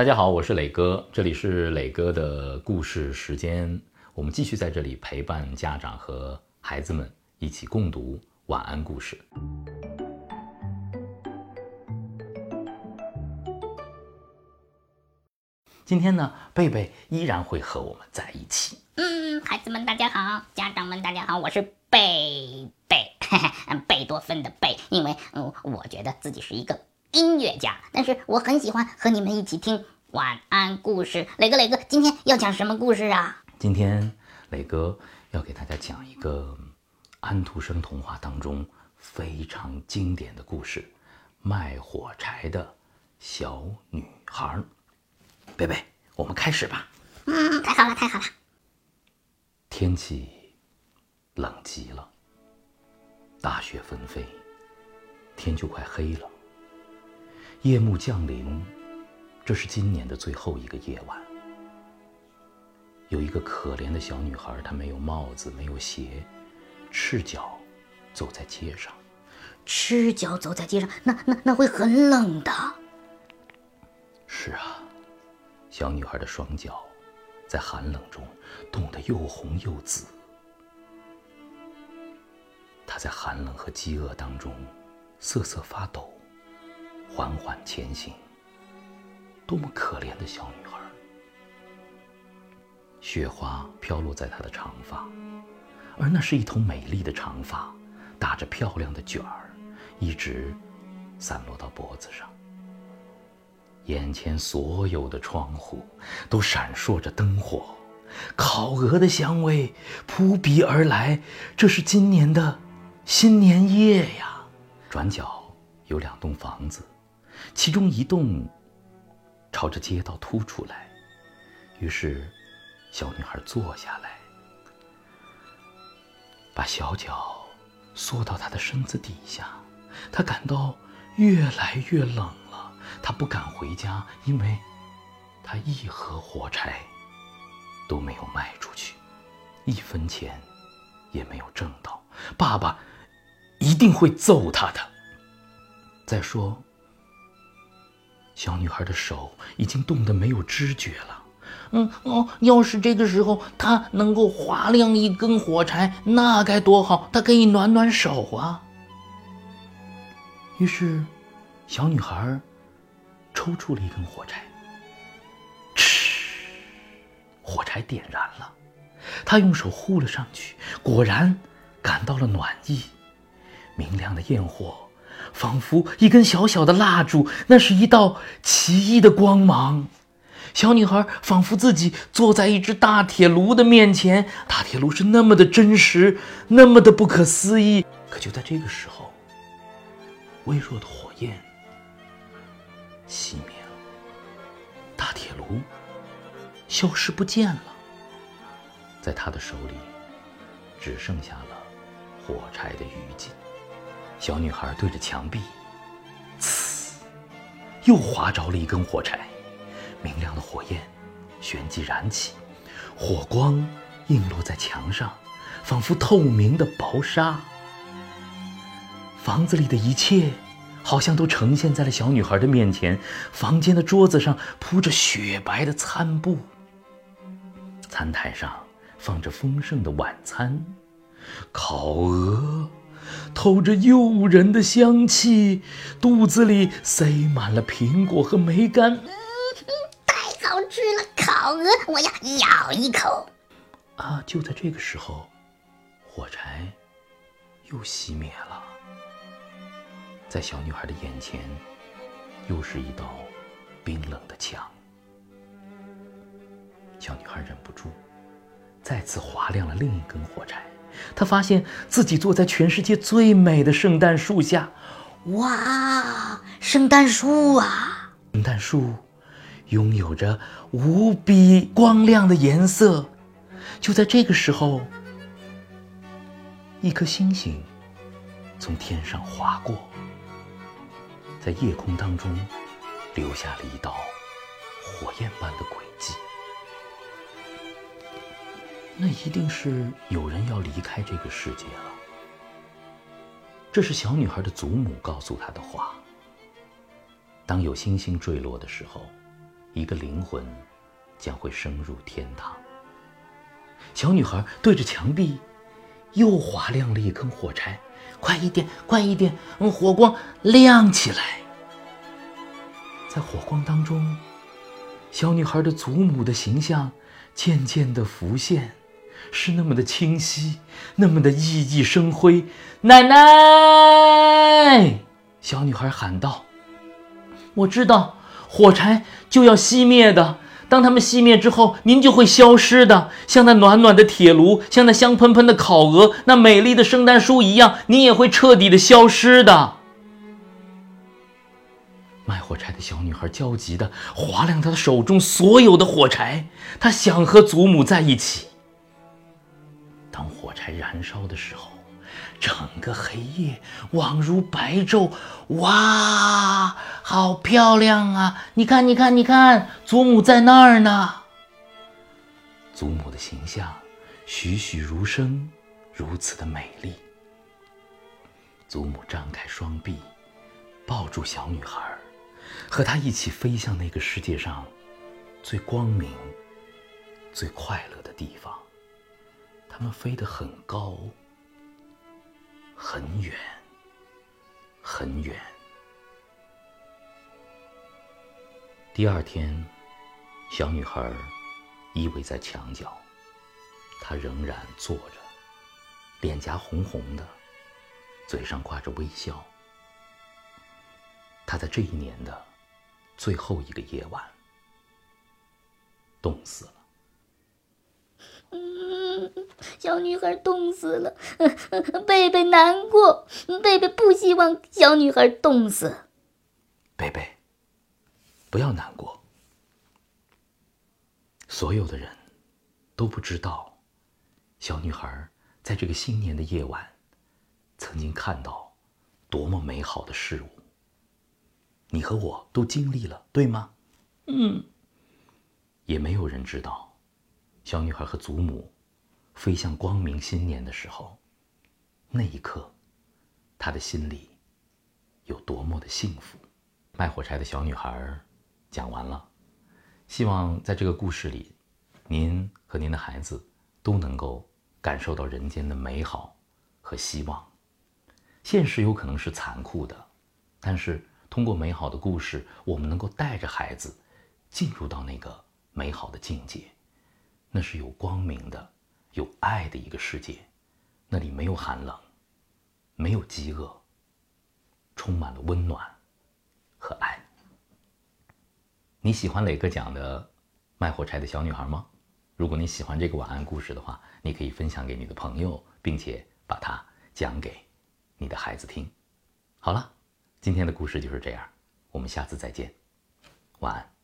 大家好，我是磊哥，这里是磊哥的故事时间。我们继续在这里陪伴家长和孩子们一起共读晚安故事。今天呢，贝贝依然会和我们在一起。嗯，孩子们大家好，家长们大家好，我是贝贝，贝多芬的贝，因为嗯，我觉得自己是一个音乐家，但是我很喜欢和你们一起听晚安故事。磊哥，磊哥，今天要讲什么故事啊？今天磊哥要给大家讲一个安徒生童话当中非常经典的故事——卖火柴的小女孩。贝贝，我们开始吧。嗯，太好了，太好了。天气冷极了，大雪纷飞，天就快黑了。夜幕降临，这是今年的最后一个夜晚。有一个可怜的小女孩，她没有帽子，没有鞋，赤脚走在街上。赤脚走在街上，那那那会很冷的。是啊。小女孩的双脚在寒冷中冻得又红又紫，她在寒冷和饥饿当中瑟瑟发抖，缓缓前行。多么可怜的小女孩！雪花飘落在她的长发，而那是一头美丽的长发，打着漂亮的卷儿，一直散落到脖子上。眼前所有的窗户都闪烁着灯火，烤鹅的香味扑鼻而来。这是今年的新年夜呀！转角有两栋房子，其中一栋朝着街道凸出来。于是，小女孩坐下来，把小脚缩到她的身子底下。她感到越来越冷。他不敢回家，因为，他一盒火柴都没有卖出去，一分钱也没有挣到。爸爸一定会揍他的。再说，小女孩的手已经冻得没有知觉了。嗯哦，要是这个时候她能够划亮一根火柴，那该多好！她可以暖暖手啊。于是，小女孩。抽出了一根火柴，嗤，火柴点燃了。他用手护了上去，果然感到了暖意。明亮的焰火，仿佛一根小小的蜡烛，那是一道奇异的光芒。小女孩仿佛自己坐在一只大铁炉的面前，大铁炉是那么的真实，那么的不可思议。可就在这个时候，微弱的火焰。熄灭了，大铁炉消失不见了，在他的手里只剩下了火柴的余烬。小女孩对着墙壁，呲，又划着了一根火柴，明亮的火焰旋即燃起，火光映落在墙上，仿佛透明的薄纱。房子里的一切。好像都呈现在了小女孩的面前。房间的桌子上铺着雪白的餐布，餐台上放着丰盛的晚餐，烤鹅透着诱人的香气，肚子里塞满了苹果和梅干。嗯，太好吃了！烤鹅，我要咬一口。啊！就在这个时候，火柴又熄灭了。在小女孩的眼前，又是一道冰冷的墙。小女孩忍不住，再次划亮了另一根火柴。她发现自己坐在全世界最美的圣诞树下。哇，圣诞树啊！圣诞树拥有着无比光亮的颜色。就在这个时候，一颗星星从天上划过。在夜空当中，留下了一道火焰般的轨迹。那一定是有人要离开这个世界了。这是小女孩的祖母告诉她的话。当有星星坠落的时候，一个灵魂将会升入天堂。小女孩对着墙壁又划亮了一根火柴，快一点，快一点！嗯，火光亮起来，在火光当中，小女孩的祖母的形象渐渐的浮现，是那么的清晰，那么的熠熠生辉。奶奶，小女孩喊道：“我知道，火柴就要熄灭的。”当它们熄灭之后，您就会消失的，像那暖暖的铁炉，像那香喷喷的烤鹅，那美丽的圣诞树一样，您也会彻底的消失的。卖火柴的小女孩焦急的划亮她手中所有的火柴，她想和祖母在一起。燃烧的时候。整个黑夜宛如白昼，哇，好漂亮啊！你看，你看，你看，祖母在那儿呢。祖母的形象栩栩如生，如此的美丽。祖母张开双臂，抱住小女孩，和她一起飞向那个世界上最光明、最快乐的地方。他们飞得很高。很远，很远。第二天，小女孩依偎在墙角，她仍然坐着，脸颊红红的，嘴上挂着微笑。她在这一年的最后一个夜晚，冻死了。小女孩冻死了，贝贝难过。贝贝不希望小女孩冻死。贝贝，不要难过。所有的人都不知道，小女孩在这个新年的夜晚，曾经看到多么美好的事物。你和我都经历了，对吗？嗯。也没有人知道，小女孩和祖母。飞向光明新年的时候，那一刻，他的心里有多么的幸福。卖火柴的小女孩讲完了，希望在这个故事里，您和您的孩子都能够感受到人间的美好和希望。现实有可能是残酷的，但是通过美好的故事，我们能够带着孩子进入到那个美好的境界，那是有光明的。有爱的一个世界，那里没有寒冷，没有饥饿，充满了温暖和爱。你喜欢磊哥讲的卖火柴的小女孩吗？如果你喜欢这个晚安故事的话，你可以分享给你的朋友，并且把它讲给你的孩子听。好了，今天的故事就是这样，我们下次再见，晚安。